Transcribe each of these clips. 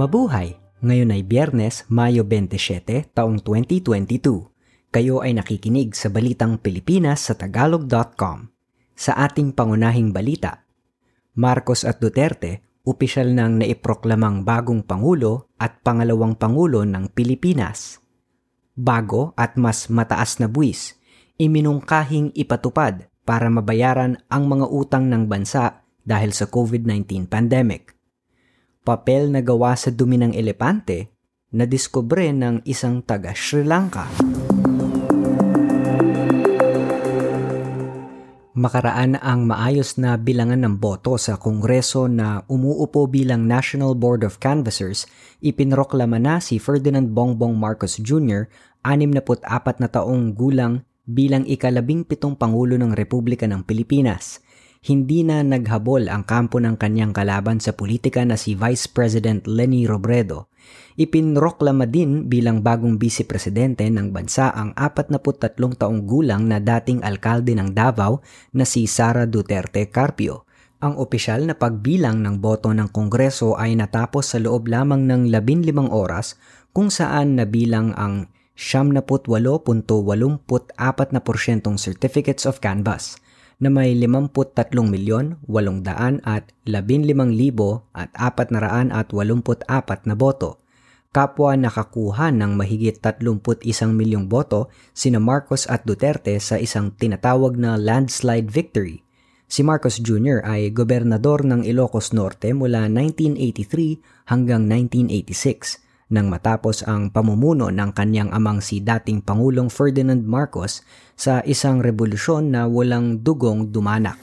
Mabuhay! Ngayon ay Biyernes, Mayo 27, taong 2022. Kayo ay nakikinig sa Balitang Pilipinas sa Tagalog.com. Sa ating pangunahing balita, Marcos at Duterte, opisyal nang naiproklamang bagong Pangulo at pangalawang Pangulo ng Pilipinas. Bago at mas mataas na buwis, iminungkahing ipatupad para mabayaran ang mga utang ng bansa dahil sa COVID-19 pandemic papel na gawa sa dumi ng elepante na diskubre ng isang taga Sri Lanka. Makaraan ang maayos na bilangan ng boto sa Kongreso na umuupo bilang National Board of Canvassers, ipinroklama na si Ferdinand Bongbong Marcos Jr., 64 na taong gulang bilang ikalabing pitong Pangulo ng Republika ng Pilipinas – hindi na naghabol ang kampo ng kanyang kalaban sa politika na si Vice President Leni Robredo. Ipinroklama din bilang bagong vice-presidente ng bansa ang 43 taong gulang na dating alkalde ng Davao na si Sara Duterte Carpio. Ang opisyal na pagbilang ng boto ng Kongreso ay natapos sa loob lamang ng 15 oras kung saan nabilang ang 78.84% certificates of canvass na may 53 milyon 800 at 15,000 at 484 na boto. Kapwa nakakuha ng mahigit 31 milyong boto sina Marcos at Duterte sa isang tinatawag na landslide victory. Si Marcos Jr. ay gobernador ng Ilocos Norte mula 1983 hanggang 1986 nang matapos ang pamumuno ng kanyang amang si dating Pangulong Ferdinand Marcos sa isang revolusyon na walang dugong dumanak.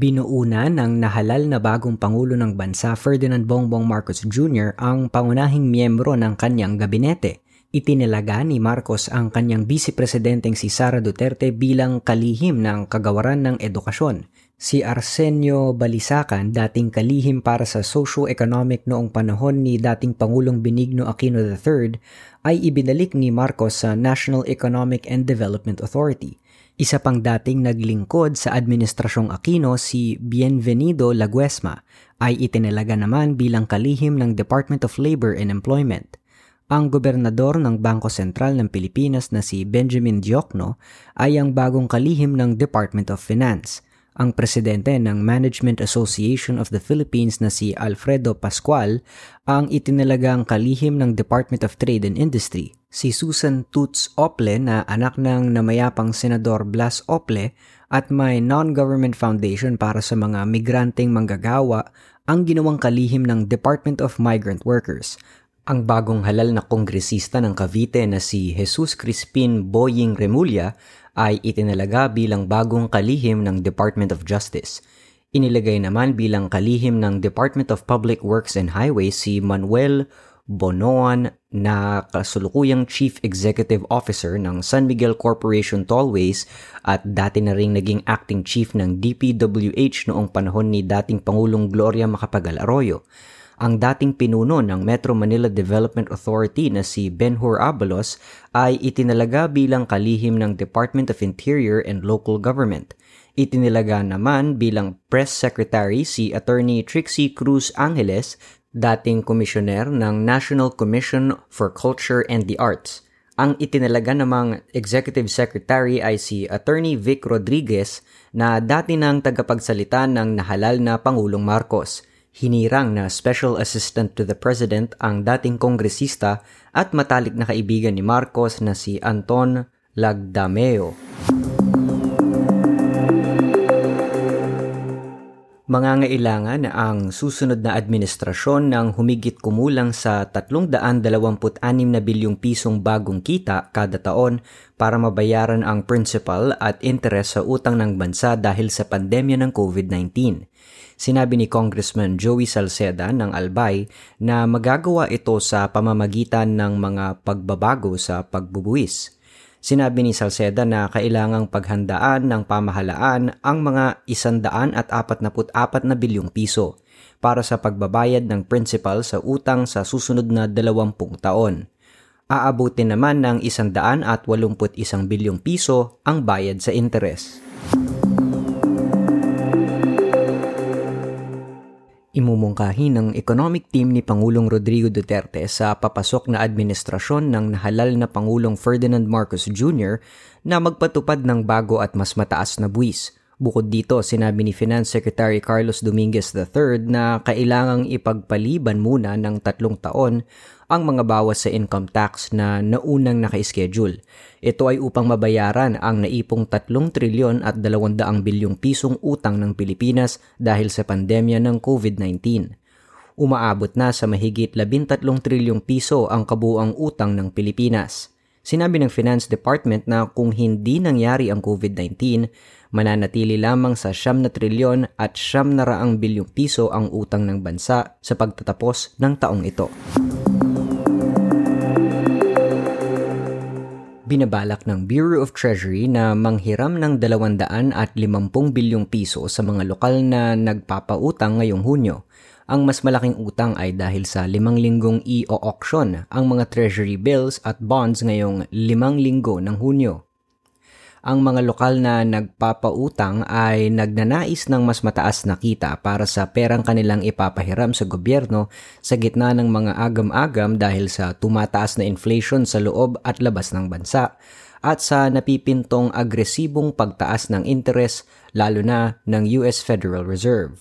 Binuuna ng nahalal na bagong Pangulo ng Bansa Ferdinand Bongbong Marcos Jr. ang pangunahing miyembro ng kanyang gabinete. Itinilaga ni Marcos ang kanyang vice-presidenteng si Sara Duterte bilang kalihim ng kagawaran ng edukasyon Si Arsenio Balisacan, dating kalihim para sa socio-economic noong panahon ni dating Pangulong Benigno Aquino III, ay ibinalik ni Marcos sa National Economic and Development Authority. Isa pang dating naglingkod sa Administrasyong Aquino si Bienvenido Laguesma ay itinalaga naman bilang kalihim ng Department of Labor and Employment. Ang gobernador ng Bangko Sentral ng Pilipinas na si Benjamin Diokno ay ang bagong kalihim ng Department of Finance – ang presidente ng Management Association of the Philippines na si Alfredo Pascual ang itinalagang kalihim ng Department of Trade and Industry. Si Susan Toots Ople na anak ng namayapang Senador Blas Ople at may non-government foundation para sa mga migranteng manggagawa ang ginawang kalihim ng Department of Migrant Workers. Ang bagong halal na kongresista ng Cavite na si Jesus Crispin Boying Remulla ay itinalaga bilang bagong kalihim ng Department of Justice. Inilagay naman bilang kalihim ng Department of Public Works and Highways si Manuel Bonoan na kasulukuyang Chief Executive Officer ng San Miguel Corporation Tollways at dati na ring naging Acting Chief ng DPWH noong panahon ni dating Pangulong Gloria Macapagal Arroyo ang dating pinuno ng Metro Manila Development Authority na si Benhur Abalos ay itinalaga bilang kalihim ng Department of Interior and Local Government. Itinilaga naman bilang Press Secretary si Attorney Trixie Cruz Angeles, dating komisyoner ng National Commission for Culture and the Arts. Ang itinalaga namang Executive Secretary ay si Attorney Vic Rodriguez na dati nang tagapagsalita ng nahalal na Pangulong Marcos – Hinirang na Special Assistant to the President ang dating kongresista at matalik na kaibigan ni Marcos na si Anton Lagdameo. Mangangailangan ang susunod na administrasyon ng humigit kumulang sa 326 na bilyong pisong bagong kita kada taon para mabayaran ang principal at interest sa utang ng bansa dahil sa pandemya ng COVID-19. Sinabi ni Congressman Joey Salceda ng Albay na magagawa ito sa pamamagitan ng mga pagbabago sa pagbubuwis. Sinabi ni Salceda na kailangang paghandaan ng pamahalaan ang mga 144 na bilyong piso para sa pagbabayad ng principal sa utang sa susunod na 20 taon. Aabutin naman ng 181 bilyong piso ang bayad sa interes. Imumungkahi ng economic team ni Pangulong Rodrigo Duterte sa papasok na administrasyon ng nahalal na Pangulong Ferdinand Marcos Jr. na magpatupad ng bago at mas mataas na buwis. Bukod dito, sinabi ni Finance Secretary Carlos Dominguez III na kailangang ipagpaliban muna ng tatlong taon ang mga bawas sa income tax na naunang naka-schedule. Ito ay upang mabayaran ang naipong 3 trilyon at 200 bilyong pisong utang ng Pilipinas dahil sa pandemya ng COVID-19. Umaabot na sa mahigit 13 trilyong piso ang kabuang utang ng Pilipinas. Sinabi ng Finance Department na kung hindi nangyari ang COVID-19, mananatili lamang sa siyam na trilyon at siyam na raang bilyong piso ang utang ng bansa sa pagtatapos ng taong ito. binabalak ng Bureau of Treasury na manghiram ng 250 bilyong piso sa mga lokal na nagpapautang ngayong Hunyo. Ang mas malaking utang ay dahil sa limang linggong i-auction ang mga treasury bills at bonds ngayong limang linggo ng Hunyo ang mga lokal na nagpapautang ay nagnanais ng mas mataas na kita para sa perang kanilang ipapahiram sa gobyerno sa gitna ng mga agam-agam dahil sa tumataas na inflation sa loob at labas ng bansa at sa napipintong agresibong pagtaas ng interes lalo na ng US Federal Reserve.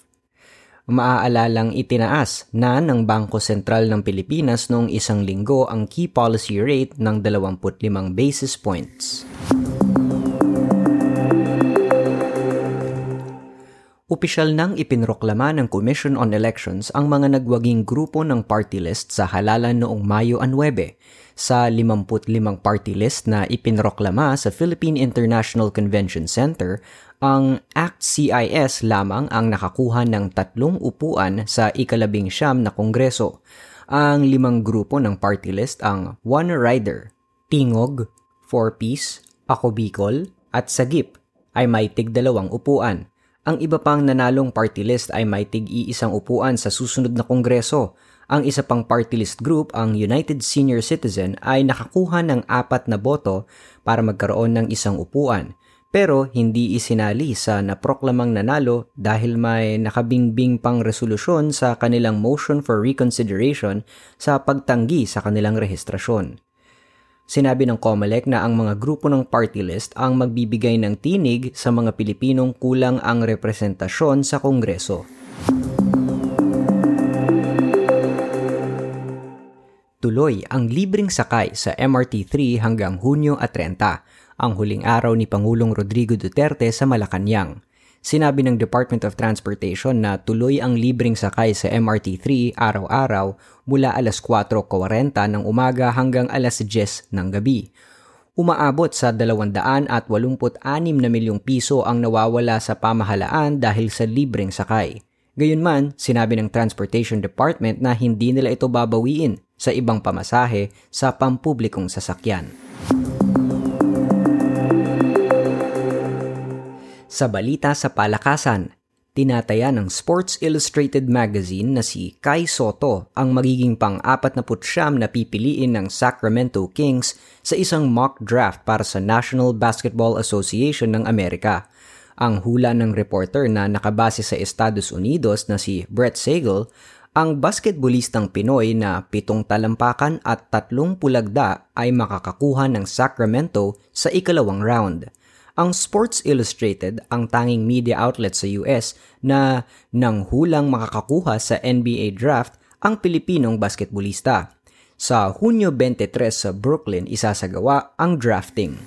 Maaalalang itinaas na ng Bangko Sentral ng Pilipinas noong isang linggo ang key policy rate ng 25 basis points. Opisyal nang ipinroklama ng Commission on Elections ang mga nagwaging grupo ng party list sa halalan noong Mayo 9 sa 55 party list na ipinroklama sa Philippine International Convention Center, ang ACT-CIS lamang ang nakakuha ng tatlong upuan sa ikalabing siyam na kongreso. Ang limang grupo ng party list ang One Rider, Tingog, Four Piece, Ako Bicol, at Sagip ay may tig dalawang upuan. Ang iba pang nanalong party list ay may tig-iisang upuan sa susunod na kongreso. Ang isa pang party list group, ang United Senior Citizen, ay nakakuha ng apat na boto para magkaroon ng isang upuan. Pero hindi isinali sa naproklamang nanalo dahil may nakabingbing pang resolusyon sa kanilang motion for reconsideration sa pagtanggi sa kanilang rehistrasyon. Sinabi ng COMELEC na ang mga grupo ng party list ang magbibigay ng tinig sa mga Pilipinong kulang ang representasyon sa Kongreso. Tuloy ang libreng sakay sa MRT3 hanggang Hunyo at 30, ang huling araw ni Pangulong Rodrigo Duterte sa Malacanang. Sinabi ng Department of Transportation na tuloy ang libreng sakay sa MRT3 araw-araw mula alas 4.40 ng umaga hanggang alas 10 ng gabi. Umaabot sa 286 na milyong piso ang nawawala sa pamahalaan dahil sa libreng sakay. Gayunman, sinabi ng Transportation Department na hindi nila ito babawiin sa ibang pamasahe sa pampublikong sasakyan. Sa balita sa palakasan, tinataya ng Sports Illustrated magazine na si Kai Soto ang magiging pang-apat na putsyam na pipiliin ng Sacramento Kings sa isang mock draft para sa National Basketball Association ng Amerika. Ang hula ng reporter na nakabase sa Estados Unidos na si Brett Sagal, ang basketballistang Pinoy na pitong talampakan at tatlong pulagda ay makakakuha ng Sacramento sa ikalawang round ang Sports Illustrated ang tanging media outlet sa US na nang hulang makakakuha sa NBA draft ang Pilipinong basketballista. Sa Hunyo 23 sa Brooklyn isasagawa ang drafting.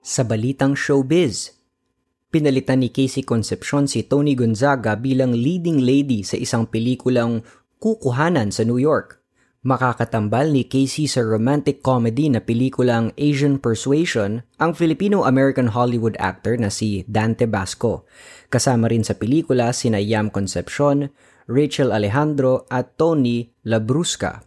Sa balitang showbiz, pinalitan ni Casey Concepcion si Tony Gonzaga bilang leading lady sa isang pelikulang Kukuhanan sa New York makakatambal ni Casey sa romantic comedy na pelikulang Asian Persuasion ang Filipino-American Hollywood actor na si Dante Basco. Kasama rin sa pelikula sina Yam Concepcion, Rachel Alejandro at Tony Labrusca.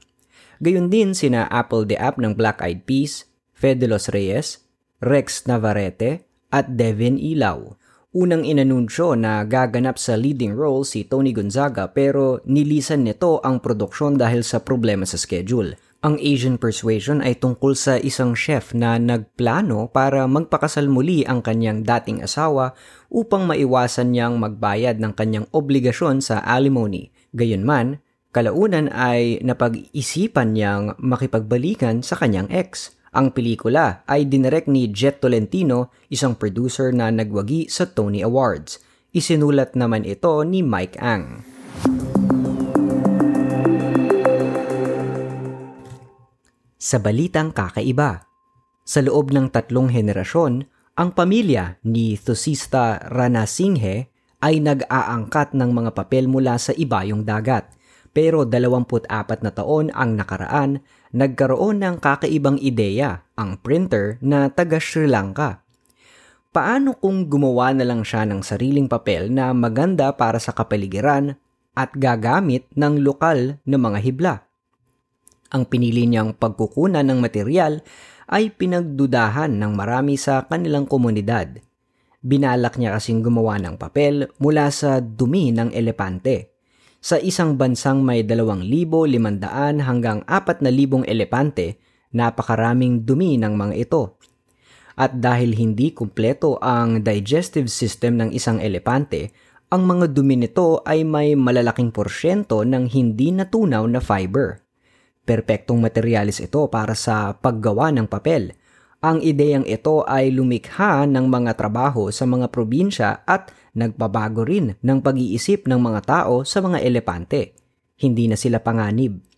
Gayun din sina Apple de App ng Black Eyed Peas, Fede Los Reyes, Rex Navarrete at Devin Ilaw. Unang inanunsyo na gaganap sa leading role si Tony Gonzaga pero nilisan nito ang produksyon dahil sa problema sa schedule. Ang Asian Persuasion ay tungkol sa isang chef na nagplano para magpakasal muli ang kanyang dating asawa upang maiwasan niyang magbayad ng kanyang obligasyon sa alimony. Gayunman, kalaunan ay napag-isipan niyang makipagbalikan sa kanyang ex. Ang pelikula ay dinirect ni Jet Tolentino, isang producer na nagwagi sa Tony Awards. Isinulat naman ito ni Mike Ang. Sa balitang kakaiba, sa loob ng tatlong henerasyon, ang pamilya ni Thusista Ranasinghe ay nag-aangkat ng mga papel mula sa ibayong dagat. Pero 24 na taon ang nakaraan, nagkaroon ng kakaibang ideya ang printer na taga Sri Lanka. Paano kung gumawa na lang siya ng sariling papel na maganda para sa kapaligiran at gagamit ng lokal na mga hibla? Ang pinili niyang pagkukunan ng material ay pinagdudahan ng marami sa kanilang komunidad. Binalak niya kasing gumawa ng papel mula sa dumi ng elepante. Sa isang bansang may 2,500 hanggang 4,000 elepante, napakaraming dumi ng mga ito. At dahil hindi kumpleto ang digestive system ng isang elepante, ang mga dumi nito ay may malalaking porsyento ng hindi natunaw na fiber. Perpektong materyales ito para sa paggawa ng papel. Ang ideyang ito ay lumikha ng mga trabaho sa mga probinsya at nagbabago rin ng pag-iisip ng mga tao sa mga elepante. Hindi na sila panganib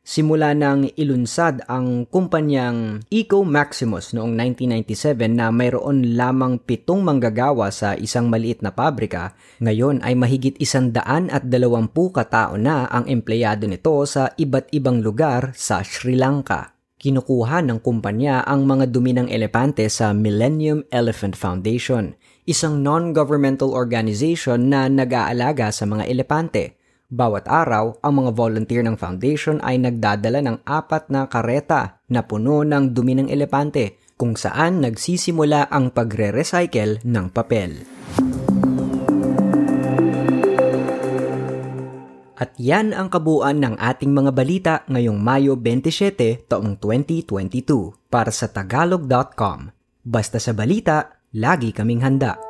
simula nang ilunsad ang kumpanyang Eco Maximus noong 1997 na mayroon lamang pitong manggagawa sa isang maliit na pabrika, ngayon ay mahigit isandaan at dalawampu katao na ang empleyado nito sa iba't ibang lugar sa Sri Lanka. Kinukuha ng kumpanya ang mga dumi ng elepante sa Millennium Elephant Foundation, isang non-governmental organization na nag-aalaga sa mga elepante – bawat araw, ang mga volunteer ng foundation ay nagdadala ng apat na kareta na puno ng dumi ng elepante kung saan nagsisimula ang pagre-recycle ng papel. At yan ang kabuuan ng ating mga balita ngayong Mayo 27 taong 2022 para sa tagalog.com. Basta sa balita, lagi kaming handa.